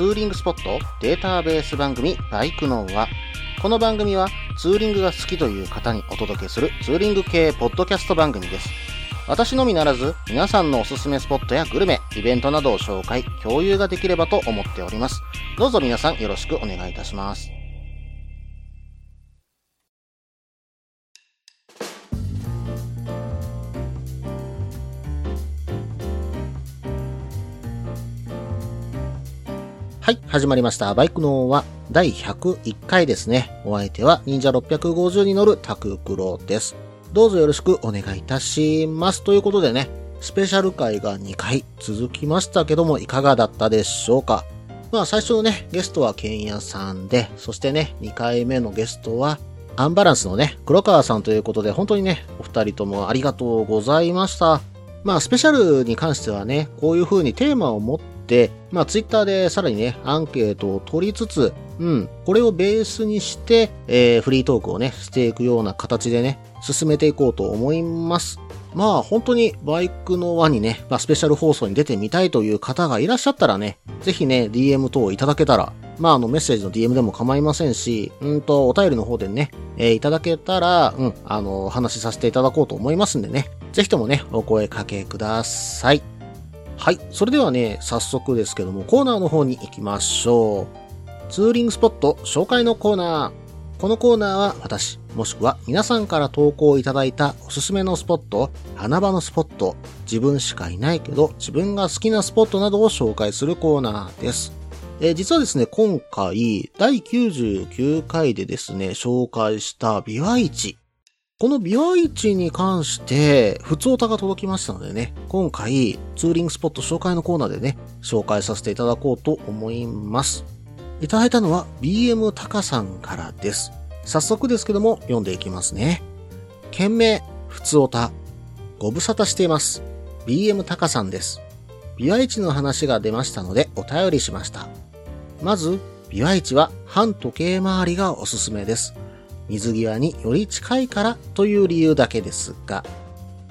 ツーリングスポットデータベース番組バイクノーは、この番組はツーリングが好きという方にお届けするツーリング系ポッドキャスト番組です。私のみならず、皆さんのおすすめスポットやグルメ、イベントなどを紹介、共有ができればと思っております。どうぞ皆さんよろしくお願いいたします。始まりました。バイクのは第101回ですね。お相手は忍者650に乗るタククロです。どうぞよろしくお願いいたします。ということでね、スペシャル回が2回続きましたけども、いかがだったでしょうか？まあ最初のね、ゲストはケンヤさんで、そしてね、2回目のゲストは、アンバランスのね、黒川さんということで、本当にね、お二人ともありがとうございました。まあスペシャルに関してはね、こういう風にテーマを持って、まあツイッターでさらにね、アンケートを取りつつ、うん、これをベースにして、えー、フリートークをね、していくような形でね、進めていこうと思います。まあ本当にバイクの輪にね、まあスペシャル放送に出てみたいという方がいらっしゃったらね、ぜひね、DM 等いただけたら、まああのメッセージの DM でも構いませんし、うんとお便りの方でね、えーいただけたら、うん、あの、話しさせていただこうと思いますんでね、ぜひともね、お声かけください。はい。それではね、早速ですけども、コーナーの方に行きましょう。ツーリングスポット紹介のコーナー。このコーナーは私、もしくは皆さんから投稿いただいたおすすめのスポット、穴場のスポット、自分しかいないけど自分が好きなスポットなどを紹介するコーナーです。え実はですね、今回、第99回でですね、紹介したビワ市。このビワ市に関して、普通歌が届きましたのでね、今回、ツーリングスポット紹介のコーナーでね、紹介させていただこうと思います。いただいたのは BM タカさんからです。早速ですけども、読んでいきますね。件名、普通歌。ご無沙汰しています。BM タカさんです。ビワ市の話が出ましたので、お便りしました。まず、ビワ市は半時計回りがおすすめです。水際により近いからという理由だけですが、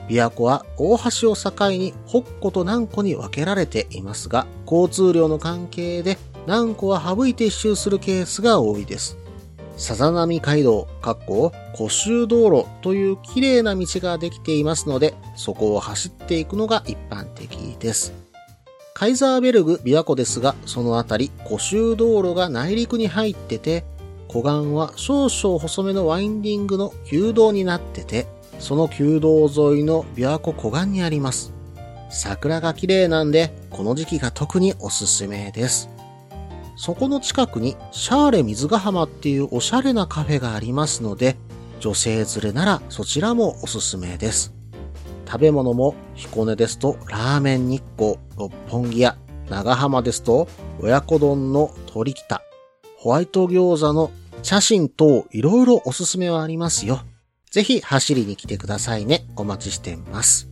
琵琶湖は大橋を境に北湖と南湖に分けられていますが、交通量の関係で南湖は省いて一周するケースが多いです。さざ波街道、かっこ古州道路という綺麗な道ができていますので、そこを走っていくのが一般的です。カイザーベルグ琵琶湖ですが、そのあたり古州道路が内陸に入ってて、湖岸は少々細めのワインディングの旧道になってて、その旧道沿いの琵琶湖湖岸にあります。桜が綺麗なんで、この時期が特におすすめです。そこの近くにシャーレ水ヶ浜っていうおしゃれなカフェがありますので、女性連れならそちらもおすすめです。食べ物も彦根ですとラーメン日光、六本木屋、長浜ですと親子丼の鳥北、ホワイト餃子の写真等いろいろおすすめはありますよ。ぜひ走りに来てくださいね。お待ちしてます。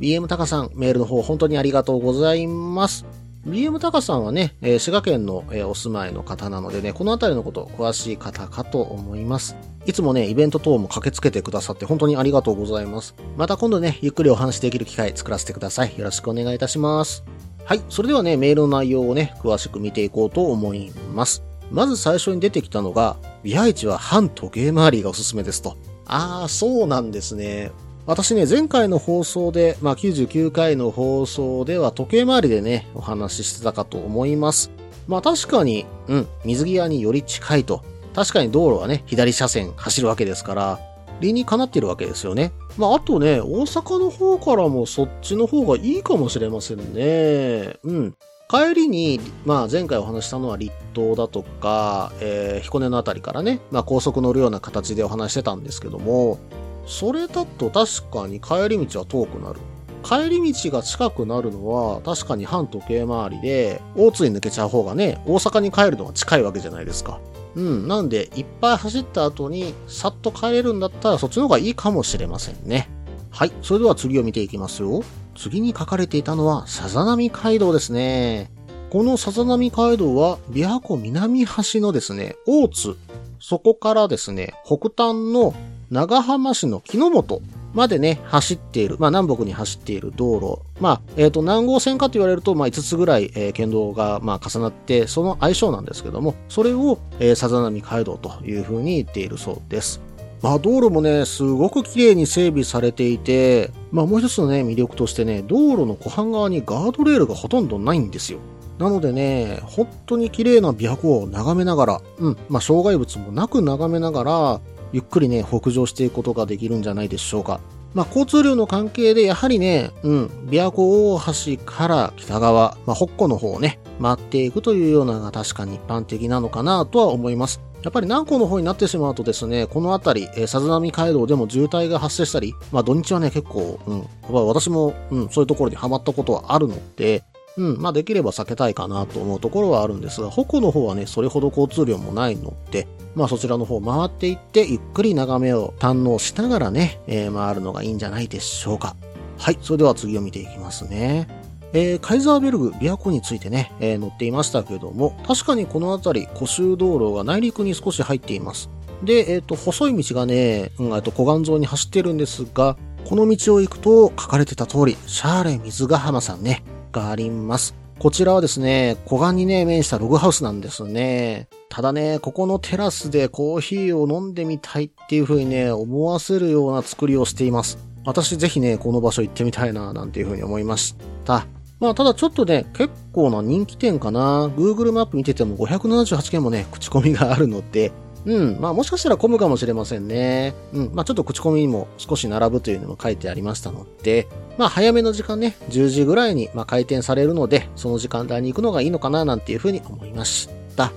BM タカさん、メールの方本当にありがとうございます。BM タカさんはね、えー滋賀県の、えーお住まいの方なのでね、この辺りのこと詳しい方かと思います。いつもね、イベント等も駆けつけてくださって本当にありがとうございます。また今度ね、ゆっくりお話しできる機会作らせてください。よろしくお願いいたします。はい、それではね、メールの内容をね、詳しく見ていこうと思います。まず最初に出てきたのが、ビハイチは半時計回りがおすすめですと。あー、そうなんですね。私ね、前回の放送で、まあ99回の放送では時計回りでね、お話ししてたかと思います。まあ確かに、うん、水際により近いと。確かに道路はね、左車線走るわけですから、理にかなってるわけですよね。まああとね、大阪の方からもそっちの方がいいかもしれませんね。うん。帰りに、まあ前回お話したのは立東だとか、えー彦根のあたりからね、まあ高速乗るような形でお話してたんですけども、それだと確かに帰り道は遠くなる。帰り道が近くなるのは確かに半時計回りで、大津に抜けちゃう方がね、大阪に帰るのが近いわけじゃないですか。うん。なんで、いっぱい走った後に、さっと帰れるんだったらそっちの方がいいかもしれませんね。はい。それでは次を見ていきますよ。次に書かれていたのは、さざ波街道ですね。このさざ波街道は、琵琶湖南端のですね、大津。そこからですね、北端の長浜市の木之本までね、走っている、まあ南北に走っている道路、まあ、えっ、ー、と、何号線かと言われると、まあ5つぐらい、えー、県道が、まあ重なって、その相性なんですけども、それを、えー、さざ波街道というふうに言っているそうです。まあ道路もね、すごく綺麗に整備されていて、まあもう一つのね、魅力としてね、道路の湖畔側にガードレールがほとんどないんですよ。なのでね、本当に綺麗な琵琶湖を眺めながら、うん、まあ障害物もなく眺めながら、ゆっくりね、北上していくことができるんじゃないでしょうか。まあ、交通量の関係で、やはりね、うん、琵琶湖大橋から北側、まあ、北湖の方をね、回っていくというようなのが確かに一般的なのかなとは思います。やっぱり南湖の方になってしまうとですね、この辺り、え、さずなみ街道でも渋滞が発生したり、まあ土日はね、結構、うん、やっぱ私も、うん、そういうところにはまったことはあるので、うん、まあできれば避けたいかなと思うところはあるんですが、北の方はね、それほど交通量もないので、まあそちらの方回っていって、ゆっくり眺めを堪能しながらね、えー、回るのがいいんじゃないでしょうか。はい、それでは次を見ていきますね。えー、カイザーベルグ、琵琶湖についてね、えー、載っていましたけども、確かにこの辺り、古州道路が内陸に少し入っています。で、えっ、ー、と、細い道がね、うん、と湖岸沿いに走ってるんですが、この道を行くと書かれてた通り、シャーレ水ヶ浜さんね、があります。こちらはですね、湖岸にね、面したログハウスなんですね。ただね、ここのテラスでコーヒーを飲んでみたいっていう風にね、思わせるような作りをしています。私ぜひね、この場所行ってみたいな、なんていう風に思いました。まあ、ただちょっとね、結構な人気店かな。Google マップ見てても578件もね、口コミがあるので、うん。まあもしかしたら混むかもしれませんね。うん。まあちょっと口コミにも少し並ぶというのも書いてありましたので、まあ早めの時間ね、10時ぐらいにまあ開店されるので、その時間帯に行くのがいいのかななんていうふうに思いました。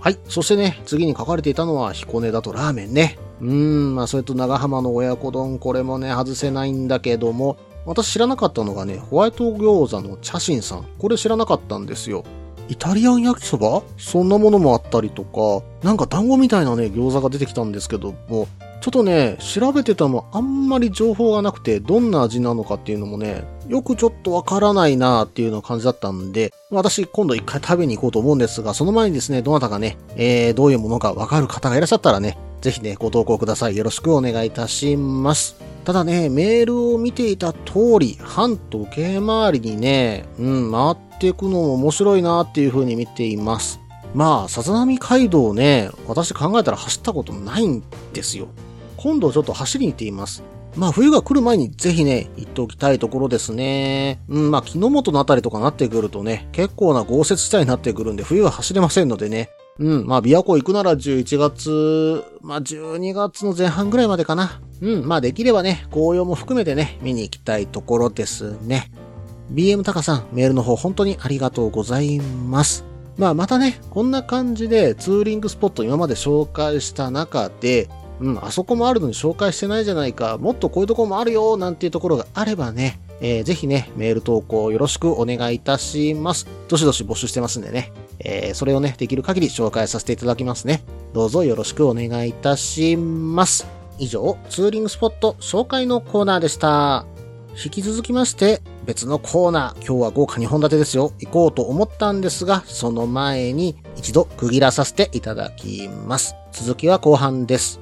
はい。そしてね、次に書かれていたのは彦根だとラーメンね。うーん、まあそれと長浜の親子丼、これもね、外せないんだけども、私知らなかったのがね、ホワイト餃子のチャシンさん。これ知らなかったんですよ。イタリアン焼きそば？そんなものもあったりとか、なんか団子みたいなね、餃子が出てきたんですけども、ちょっとね、調べてたもあんまり情報がなくて、どんな味なのかっていうのもね、よくちょっとわからないなっていうような感じだったんで、私今度一回食べに行こうと思うんですが、その前にですね、どなたかね、えー、どういうものかわかる方がいらっしゃったらね、ぜひね、ご投稿ください。よろしくお願いいたします。ただね、メールを見ていた通り、半時計回りにね、うん、回っていくのも面白いなっていう風に見ています。まあ、さざ波街道ね、私考えたら走ったことないんですよ。今度ちょっと走りに行っています。まあ冬が来る前にぜひね、行っておきたいところですね。うん、まあ木の元のあたりとかなってくるとね、結構な豪雪地帯になってくるんで冬は走れませんのでね。うん、まあ琵琶湖行くなら11月、まあ12月の前半ぐらいまでかな。うん、まあできればね、紅葉も含めてね、見に行きたいところですね。BM タカさん、メールの方本当にありがとうございます。まあまたね、こんな感じでツーリングスポット今まで紹介した中で、うん、あそこもあるのに紹介してないじゃないか、もっとこういうとこもあるよ、なんていうところがあればね、えー、ぜひね、メール投稿よろしくお願いいたします。どしどし募集してますんでね、えー、それをね、できる限り紹介させていただきますね。どうぞよろしくお願いいたします。以上、ツーリングスポット紹介のコーナーでした。引き続きまして、別のコーナー、今日は豪華2本立てですよ。行こうと思ったんですが、その前に一度区切らさせていただきます。続きは後半です。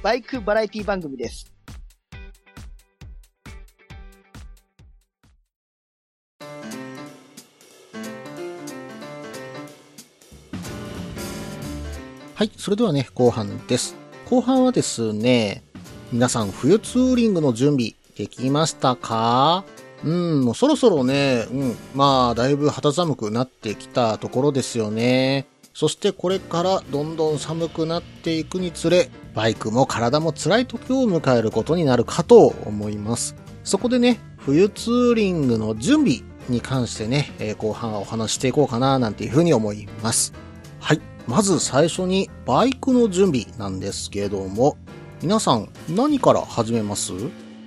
バイクバラエティ番組です。はい、それではね、後半です。後半はですね、皆さん冬ツーリングの準備できましたか？うん、もうそろそろね、うん、まあ、だいぶ肌寒くなってきたところですよね。そしてこれからどんどん寒くなっていくにつれ、バイクも体も辛い時を迎えることになるかと思います。そこでね、冬ツーリングの準備に関してね、えー、後半はお話していこうかななんていうふうに思います。はい。まず最初にバイクの準備なんですけども、皆さん何から始めます？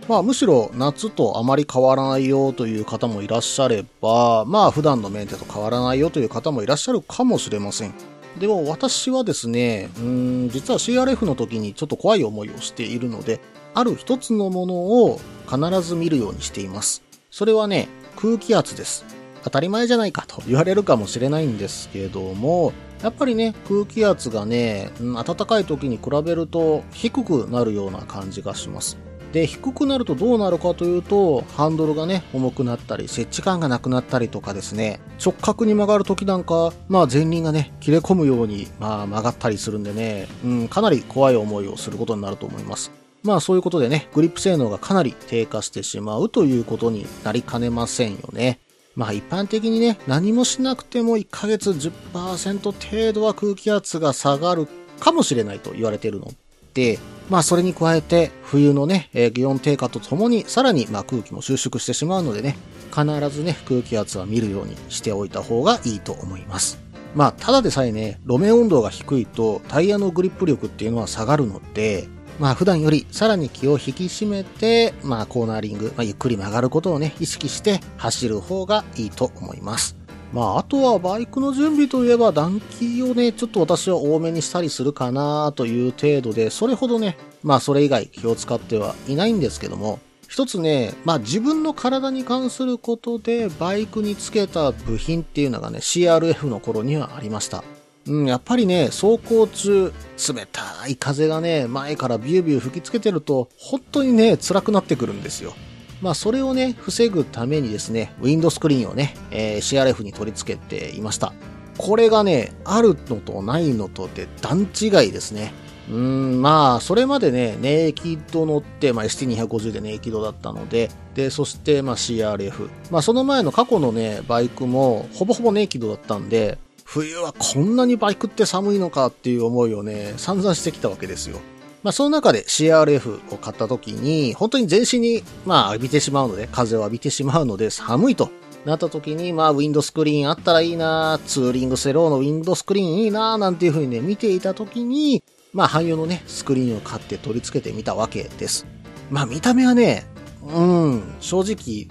まあむしろ夏とあまり変わらないよという方もいらっしゃれば、まあ普段のメンテと変わらないよという方もいらっしゃるかもしれません。でも私はですね、うん、実は CRF の時にちょっと怖い思いをしているので、ある一つのものを必ず見るようにしています。それはね、空気圧です。当たり前じゃないかと言われるかもしれないんですけども、やっぱりね、空気圧がね、暖かい時に比べると低くなるような感じがします。で、低くなるとどうなるかというと、ハンドルがね、重くなったり、接地感がなくなったりとかですね、直角に曲がる時なんか、まあ前輪がね、切れ込むように、まあ曲がったりするんでね、うん、かなり怖い思いをすることになると思います。まあそういうことでね、グリップ性能がかなり低下してしまうということになりかねませんよね。まあ一般的にね、何もしなくても1ヶ月10%程度は空気圧が下がるかもしれないと言われてるので、まあそれに加えて冬のね、え気温低下とともにさらにまあ空気も収縮してしまうのでね、必ずね、空気圧は見るようにしておいた方がいいと思います。まあただでさえね、路面温度が低いとタイヤのグリップ力っていうのは下がるので、まあ普段よりさらに気を引き締めて、まあコーナーリング、まあゆっくり曲がることをね、意識して走る方がいいと思います。まああとはバイクの準備といえば暖気をね、ちょっと私は多めにしたりするかなという程度で、それほどね、まあそれ以外気を使ってはいないんですけども、一つね、まあ自分の体に関することでバイクにつけた部品っていうのがね、CRF の頃にはありました。うん、やっぱりね、走行中、冷たい風がね、前からビュービュー吹きつけてると、本当にね、辛くなってくるんですよ。まあ、それをね、防ぐためにですね、ウィンドスクリーンをね、えー CRF に取り付けていました。これがね、あるのとないのとで段違いですね。うーん、まあ、それまでね、ネイキッド乗って、まあ、ST250 でネイキッドだったので、で、そして、まあ、CRF。まあ、その前の過去のね、バイクも、ほぼほぼネイキッドだったんで、冬はこんなにバイクって寒いのかっていう思いをね、散々してきたわけですよ。まあ、その中で CRF を買った時に、本当に全身に、まあ、浴びてしまうので、風を浴びてしまうので、寒いと。なった時に、まあ、ウィンドスクリーンあったらいいなツーリングセローのウィンドスクリーンいいななんていう風にね、見ていた時に、まあ、汎用のね、スクリーンを買って取り付けてみたわけです。まあ、見た目はね、うん、正直、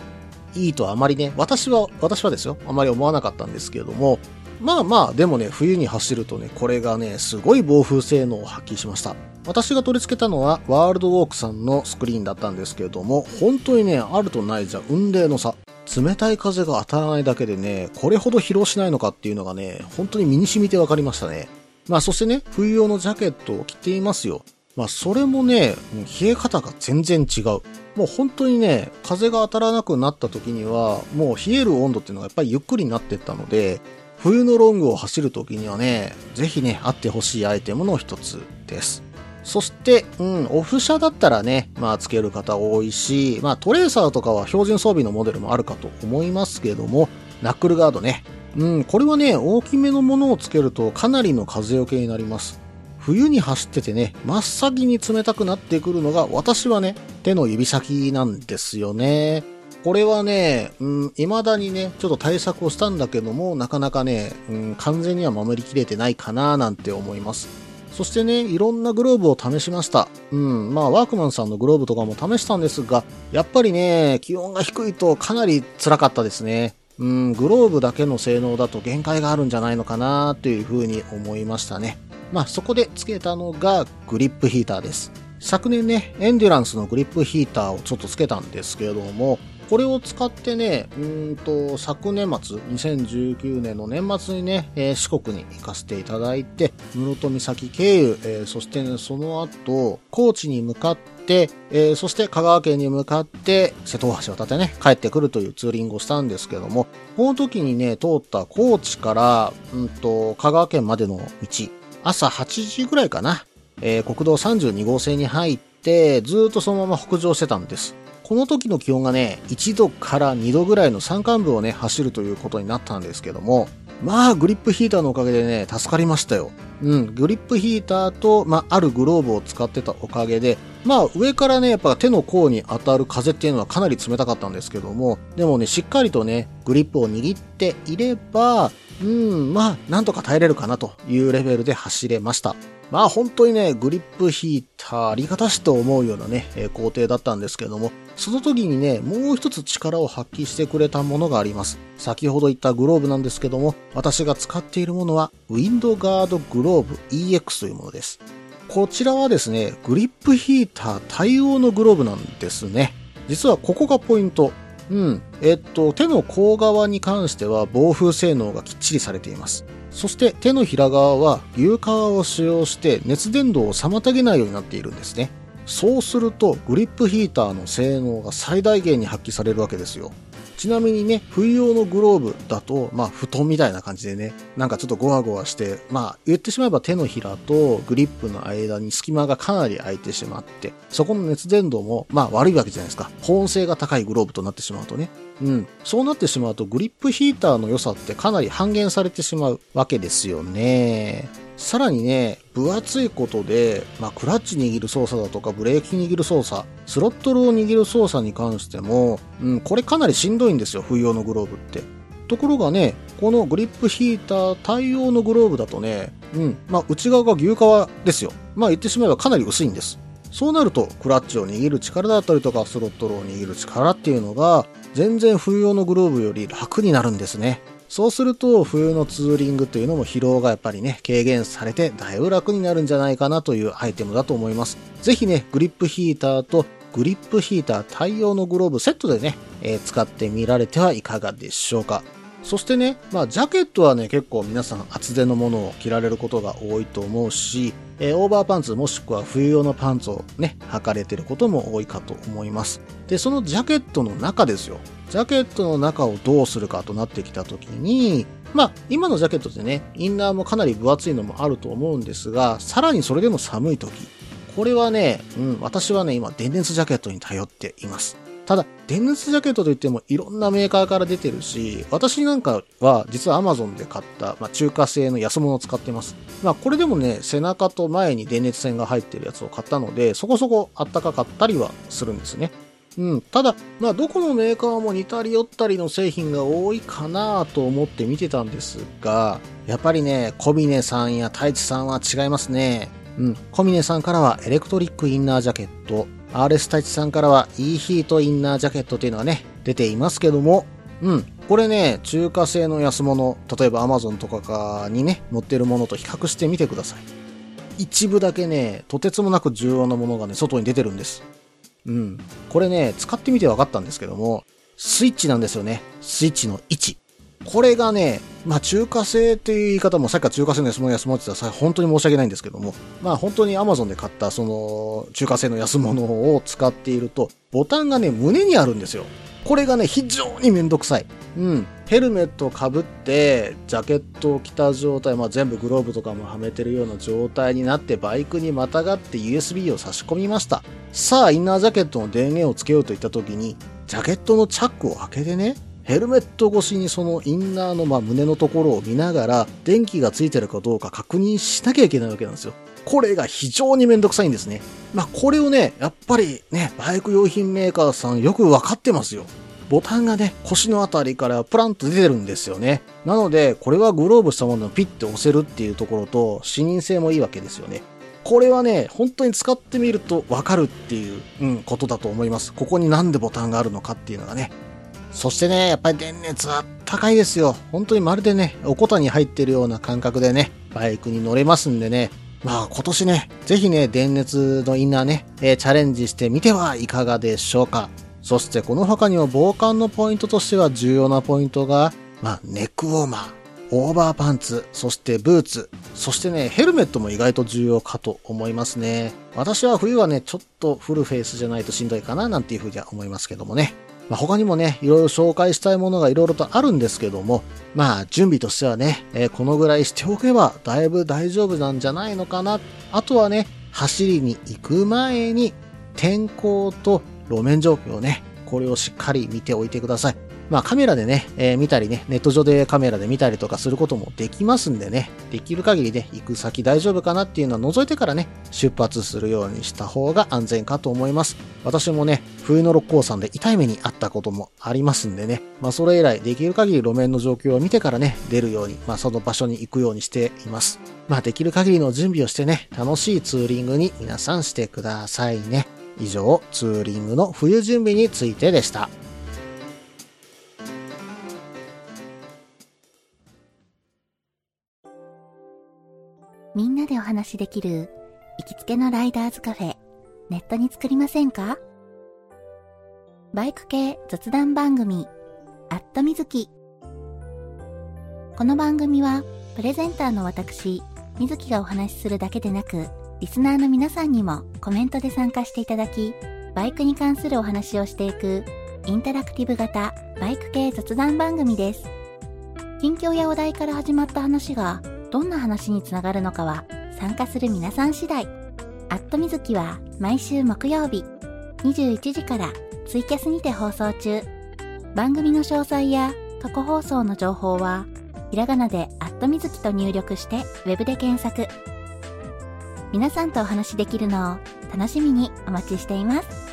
いいとはあまりね、私は、私はですよ、あまり思わなかったんですけれども、まあまあ、でもね、冬に走るとね、これがね、すごい防風性能を発揮しました。私が取り付けたのは、ワールドウォークさんのスクリーンだったんですけれども、本当にね、あるとないじゃ雲泥の差。冷たい風が当たらないだけでね、これほど疲労しないのかっていうのがね、本当に身に染みて分かりましたね。まあそしてね、冬用のジャケットを着ていますよ。まあそれもね、冷え方が全然違う。もう本当にね、風が当たらなくなった時には、もう冷える温度っていうのがやっぱりゆっくりになってったので、冬のロングを走る時にはね、ぜひね、あってほしいアイテムの一つです。そして、うん、オフ車だったらね、まあ、つける方多いし、まあ、トレーサーとかは標準装備のモデルもあるかと思いますけども、ナックルガードね。うん、これはね、大きめのものをつけるとかなりの風よけになります。冬に走っててね、真っ先に冷たくなってくるのが、私はね、手の指先なんですよね。これはね、うん、未だにね、ちょっと対策をしたんだけども、なかなかね、うん、完全には守りきれてないかななんて思います。そしてね、いろんなグローブを試しました。うん、まあ、ワークマンさんのグローブとかも試したんですが、やっぱりね、気温が低いとかなり辛かったですね。うん、グローブだけの性能だと限界があるんじゃないのかなというふうに思いましたね。まあ、そこで付けたのがグリップヒーターです。昨年ね、エンデュランスのグリップヒーターをちょっと付けたんですけれども、これを使ってね、うんと、昨年末、2019年の年末にね、えー四国に行かせていただいて、室戸岬経由、えーそしてね、その後、高知に向かって、えーそして香川県に向かって、瀬戸大橋を渡ってね、帰ってくるというツーリングをしたんですけども、この時にね、通った高知から、うんと、香川県までの道、朝8時ぐらいかな、えー国道32号線に入って、ずっとそのまま北上してたんです。この時の気温がね、1度から2度ぐらいの山間部をね、走るということになったんですけども、まあ、グリップヒーターのおかげでね、助かりましたよ。うん、グリップヒーターと、まあ、あるグローブを使ってたおかげで、まあ、上からね、やっぱ手の甲に当たる風っていうのはかなり冷たかったんですけども、でもね、しっかりとね、グリップを握っていれば、うん、まあ、なんとか耐えれるかなというレベルで走れました。まあ本当にね、グリップヒーターありがたしと思うようなね、え工程だったんですけども、その時にね、もう一つ力を発揮してくれたものがあります。先ほど言ったグローブなんですけども、私が使っているものは、ウィンドガードグローブ EX というものです。こちらはですね、グリップヒーター対応のグローブなんですね。実はここがポイント。うん。えっと、手の甲側に関しては防風性能がきっちりされています。そして手のひら側は牛革を使用して熱伝導を妨げないようになっているんですね。そうするとグリップヒーターの性能が最大限に発揮されるわけですよ。ちなみにね、冬用のグローブだと、まあ、布団みたいな感じでね、なんかちょっとゴワゴワして、まあ、言ってしまえば手のひらとグリップの間に隙間がかなり空いてしまって、そこの熱伝導も、まあ、悪いわけじゃないですか。保温性が高いグローブとなってしまうとね。うん。そうなってしまうと、グリップヒーターの良さってかなり半減されてしまうわけですよね。さらにね、分厚いことで、まあ、クラッチ握る操作だとか、ブレーキ握る操作、スロットルを握る操作に関しても、うん、これかなりしんどいんですよ、冬用のグローブって。ところがね、このグリップヒーター対応のグローブだとね、うん、まあ、内側が牛革ですよ。まあ、言ってしまえばかなり薄いんです。そうなると、クラッチを握る力だったりとか、スロットルを握る力っていうのが、全然冬用のグローブより楽になるんですね。そうすると、冬のツーリングというのも疲労がやっぱりね、軽減されて、だいぶ楽になるんじゃないかなというアイテムだと思います。ぜひね、グリップヒーターとグリップヒーター対応のグローブセットでね、えー使ってみられてはいかがでしょうか。そしてね、まあ、ジャケットはね、結構皆さん厚手のものを着られることが多いと思うし、えーオーバーパンツもしくは冬用のパンツをね、履かれてることも多いかと思います。で、そのジャケットの中ですよ。ジャケットの中をどうするかとなってきたときに、まあ、今のジャケットってね、インナーもかなり分厚いのもあると思うんですが、さらにそれでも寒いとき、これはね、うん、私はね、今、電熱ジャケットに頼っています。ただ、電熱ジャケットといってもいろんなメーカーから出てるし、私なんかは実は Amazon で買った、まあ、中華製の安物を使ってます。まあこれでもね、背中と前に電熱線が入ってるやつを買ったので、そこそこあったかかったりはするんですね。うん。ただ、まあどこのメーカーも似たり寄ったりの製品が多いかなと思って見てたんですが、やっぱりね、小峰さんや太一さんは違いますね。うん。小峰さんからはエレクトリックインナージャケット、RS 太一さんからは E ヒートインナージャケットっていうのがね、出ていますけども、うん。これね、中華製の安物、例えば Amazon とかにね、載ってるものと比較してみてください。一部だけね、とてつもなく重要なものがね、外に出てるんです。うん。これね、使ってみて分かったんですけども、スイッチなんですよね。スイッチの位置。これがね、まあ中華製っていう言い方もさっきから中華製の安物安物って言ったら本当に申し訳ないんですけども、まあ本当に Amazon で買ったその中華製の安物を使っていると、ボタンがね、胸にあるんですよ。これがね、非常にめんどくさい。うん。ヘルメットをかぶって、ジャケットを着た状態、まあ全部グローブとかもはめてるような状態になって、バイクにまたがって USB を差し込みました。さあ、インナージャケットの電源をつけようといった時に、ジャケットのチャックを開けてね、ヘルメット越しにそのインナーのま胸のところを見ながら、電気がついてるかどうか確認しなきゃいけないわけなんですよ。これが非常にめんどくさいんですね。まあこれをね、やっぱりね、バイク用品メーカーさんよくわかってますよ。ボタンがね、腰のあたりからプランと出てるんですよね。なので、これはグローブしたものをピッて押せるっていうところと、視認性もいいわけですよね。これはね、本当に使ってみるとわかるっていう、うん、ことだと思います。ここになんでボタンがあるのかっていうのがね。そしてね、やっぱり電熱は高いですよ。本当にまるでね、おこたに入ってるような感覚でね、バイクに乗れますんでね。まあ今年ね、ぜひね、電熱のインナーね、えーチャレンジしてみてはいかがでしょうか。そしてこの他にも防寒のポイントとしては重要なポイントが、まあネックウォーマー、オーバーパンツ、そしてブーツ、そしてね、ヘルメットも意外と重要かと思いますね。私は冬はね、ちょっとフルフェイスじゃないとしんどいかななんていうふうには思いますけどもね。まあ、他にもね、いろいろ紹介したいものがいろいろとあるんですけども、まあ、準備としてはね、えーこのぐらいしておけば、だいぶ大丈夫なんじゃないのかな。あとはね、走りに行く前に、天候と路面状況ね、これをしっかり見ておいてください。まあカメラでね、えー見たりね、ネット上でカメラで見たりとかすることもできますんでね、できる限りね、行く先大丈夫かなっていうのは覗いてからね、出発するようにした方が安全かと思います。私もね、冬の六甲山で痛い目にあったこともありますんでね、まあそれ以来できる限り路面の状況を見てからね、出るように、まあその場所に行くようにしています。まあできる限りの準備をしてね、楽しいツーリングに皆さんしてくださいね。以上、ツーリングの冬準備についてでした。みんなでお話しできる行きつけのライダーズカフェ、ネットに作りませんか？バイク系雑談番組、アットみずき。この番組は、プレゼンターの私、みずきがお話しするだけでなく、リスナーの皆さんにもコメントで参加していただき、バイクに関するお話をしていく、インタラクティブ型バイク系雑談番組です。近況やお題から始まった話が、どんな話につながるのかは参加する皆さん次第。アットみずきは毎週木曜日21時からツイキャスにて放送中。番組の詳細や過去放送の情報はひらがなでアットみずきと入力してウェブで検索。皆さんとお話しできるのを楽しみにお待ちしています。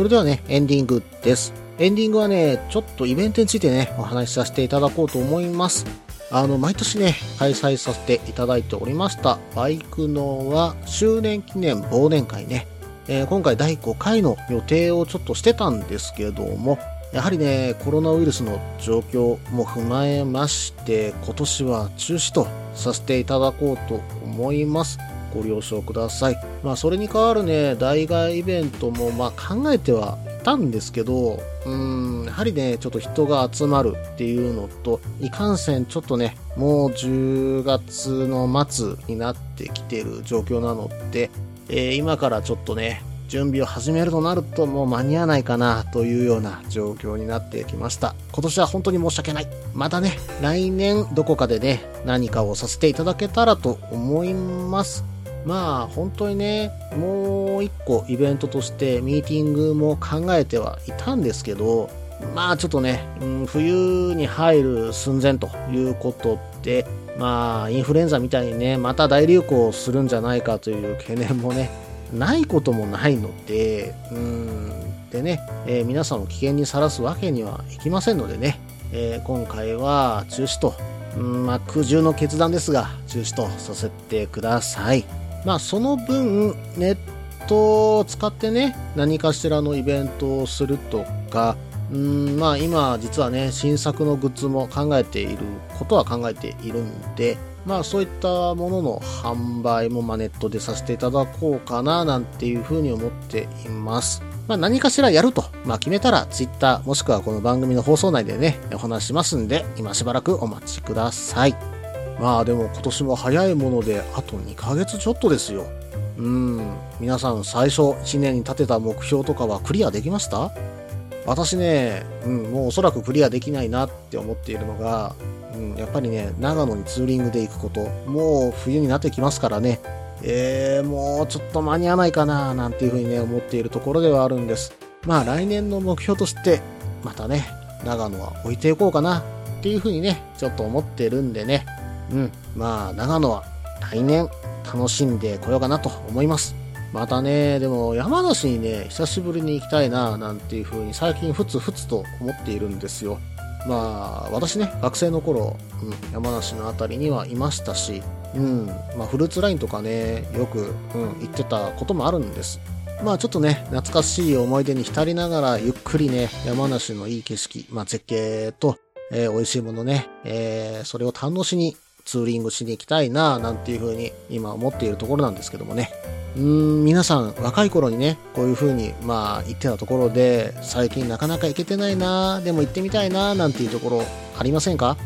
それではね、エンディングです。エンディングはね、ちょっとイベントについてね、お話しさせていただこうと思います。あの、毎年ね、開催させていただいておりました、バイクのは周年記念忘年会ね。えー今回第5回の予定をちょっとしてたんですけども、やはりね、コロナウイルスの状況も踏まえまして、今年は中止とさせていただこうと思います。ご了承ください。まあ、それに代わるね、代替イベントも、まあ、考えてはいたんですけど、うん、やはりね、ちょっと人が集まるっていうのと、いかんせんちょっとね、もう10月の末になってきてる状況なので、えー今からちょっとね、準備を始めるとなるともう間に合わないかなというような状況になってきました。今年は本当に申し訳ない。またね、来年どこかでね、何かをさせていただけたらと思います。まあ本当にね、もう一個イベントとしてミーティングも考えてはいたんですけど、まあちょっとね、うん冬に入る寸前ということで、まあインフルエンザみたいにね、また大流行するんじゃないかという懸念もね、ないこともないので、うん、でね、えー皆さんを危険にさらすわけにはいきませんのでね、えー今回は中止と、うん、まあ苦渋の決断ですが、中止とさせてください。まあその分、ネットを使ってね、何かしらのイベントをするとか、うん、まあ今実はね、新作のグッズも考えていることは考えているんで、まあそういったものの販売もまあネットでさせていただこうかななんていうふうに思っています。まあ何かしらやると、まあ決めたら Twitter もしくはこの番組の放送内でね、お話しますんで、今しばらくお待ちください。まあでも今年も早いものであと2ヶ月ちょっとですよ。うん、皆さん最初1年に立てた目標とかはクリアできました？私ね、うん、もうおそらくクリアできないなって思っているのが、うん、やっぱりね、長野にツーリングで行くこと、もう冬になってきますからね、えー、もうちょっと間に合わないかななんていうふうにね、思っているところではあるんです。まあ来年の目標として、またね、長野は置いていこうかなっていうふうにね、ちょっと思ってるんでね、うん、まあ長野は来年楽しんでこようかなと思います。またね、でも山梨にね、久しぶりに行きたいな、なんていう風に最近ふつふつと思っているんですよ。まあ、私ね、学生の頃、うん、山梨のあたりにはいましたし、うん、まあフルーツラインとかね、よく、うん、行ってたこともあるんです。まあちょっとね、懐かしい思い出に浸りながら、ゆっくりね、山梨のいい景色、まあ絶景と、えー美味しいものね、えーそれを堪能しにツーリングしに行きたいな、なんていう風に今思っているところなんですけどもね。うん、皆さん若い頃にね、こういう風に、まあ言ってたところで、最近なかなか行けてないな、でも行ってみたいな、なんていうところありませんか？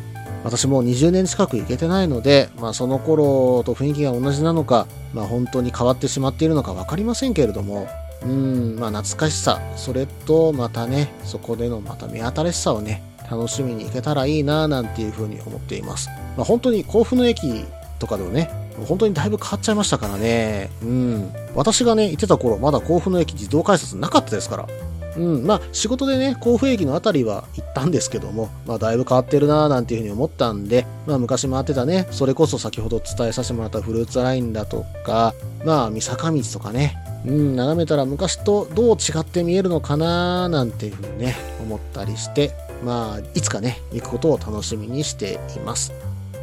私も20年近く行けてないので、まあその頃と雰囲気が同じなのか、まあ本当に変わってしまっているのかわかりませんけれども、うん、まあ懐かしさ、それとまたね、そこでのまた目新しさをね、楽しみに行けたらいいななんていうふうに思っています。まあ本当に甲府の駅とかでもね、本当にだいぶ変わっちゃいましたからね。うん。私がね、行ってた頃、まだ甲府の駅自動改札なかったですから。うん。まあ、仕事でね、甲府駅のあたりは行ったんですけども、まあ、だいぶ変わってるなーなんていうふうに思ったんで、まあ、昔回ってたね、それこそ先ほど伝えさせてもらったフルーツラインだとか、まあ、三坂道とかね、うん、眺めたら昔とどう違って見えるのかなーなんていうふうにね、思ったりして、まあ、いつかね、行くことを楽しみにしています。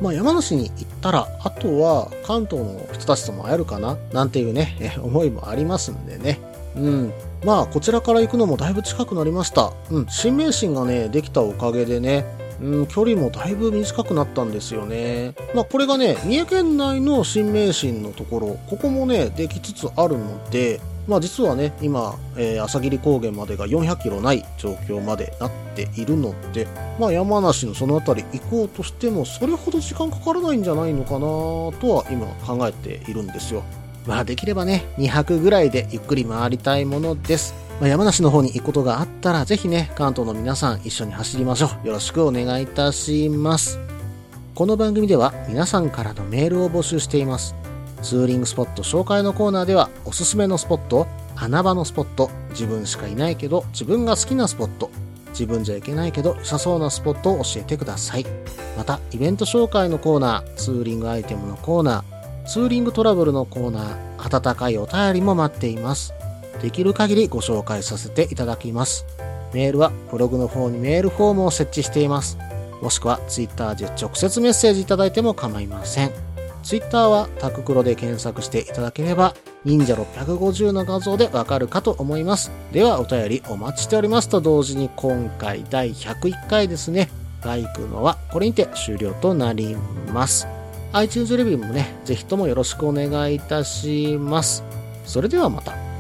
まあ、山梨に行ったら、あとは関東の人たちとも会えるかななんていうね、思いもありますんでね。うん。まあ、こちらから行くのもだいぶ近くなりました。うん。新名神がね、できたおかげでね、うん、距離もだいぶ短くなったんですよね。まあ、これがね、三重県内の新名神のところ、ここもね、できつつあるので、まあ実はね、今、えー朝霧高原までが400キロない状況までなっているので、まあ山梨のその辺り行こうとしても、それほど時間かからないんじゃないのかなとは今考えているんですよ。まあできればね、2泊ぐらいでゆっくり回りたいものです。まあ、山梨の方に行くことがあったら、ぜひね、関東の皆さん一緒に走りましょう。よろしくお願いいたします。この番組では皆さんからのメールを募集しています。ツーリングスポット紹介のコーナーでは、おすすめのスポット、穴場のスポット、自分しかいないけど自分が好きなスポット、自分じゃいけないけど良さそうなスポットを教えてください。また、イベント紹介のコーナー、ツーリングアイテムのコーナー、ツーリングトラブルのコーナー、温かいお便りも待っています。できる限りご紹介させていただきます。メールはブログの方にメールフォームを設置しています。もしくはツイッターで直接メッセージいただいても構いません。Twitter はタククロで検索していただければ、忍者650の画像でわかるかと思います。ではお便りお待ちしておりますと同時に今回第101回ですね、バイクのはこれにて終了となります。iTunes レビューもね、ぜひともよろしくお願いいたします。それではまた。